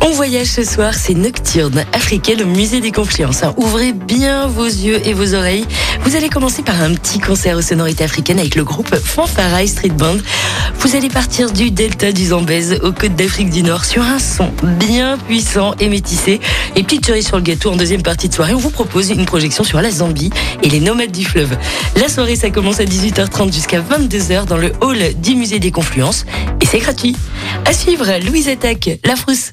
On voyage ce soir, c'est Nocturne africaine au musée des Confluences. hein. Ouvrez bien vos yeux et vos oreilles. Vous allez commencer par un petit concert aux sonorités africaines avec le groupe Fanfaraï Street Band. Vous allez partir du delta du Zambèze aux côtes d'Afrique du Nord sur un son bien puissant et métissé. Et petite cerise sur le gâteau en deuxième partie de soirée, on vous propose une projection sur la Zambie et les nomades du fleuve. La soirée, ça commence à 18h30 jusqu'à 22h dans le hall du musée des Confluences et c'est gratuit. À suivre, Louise Attaque, La Frousse.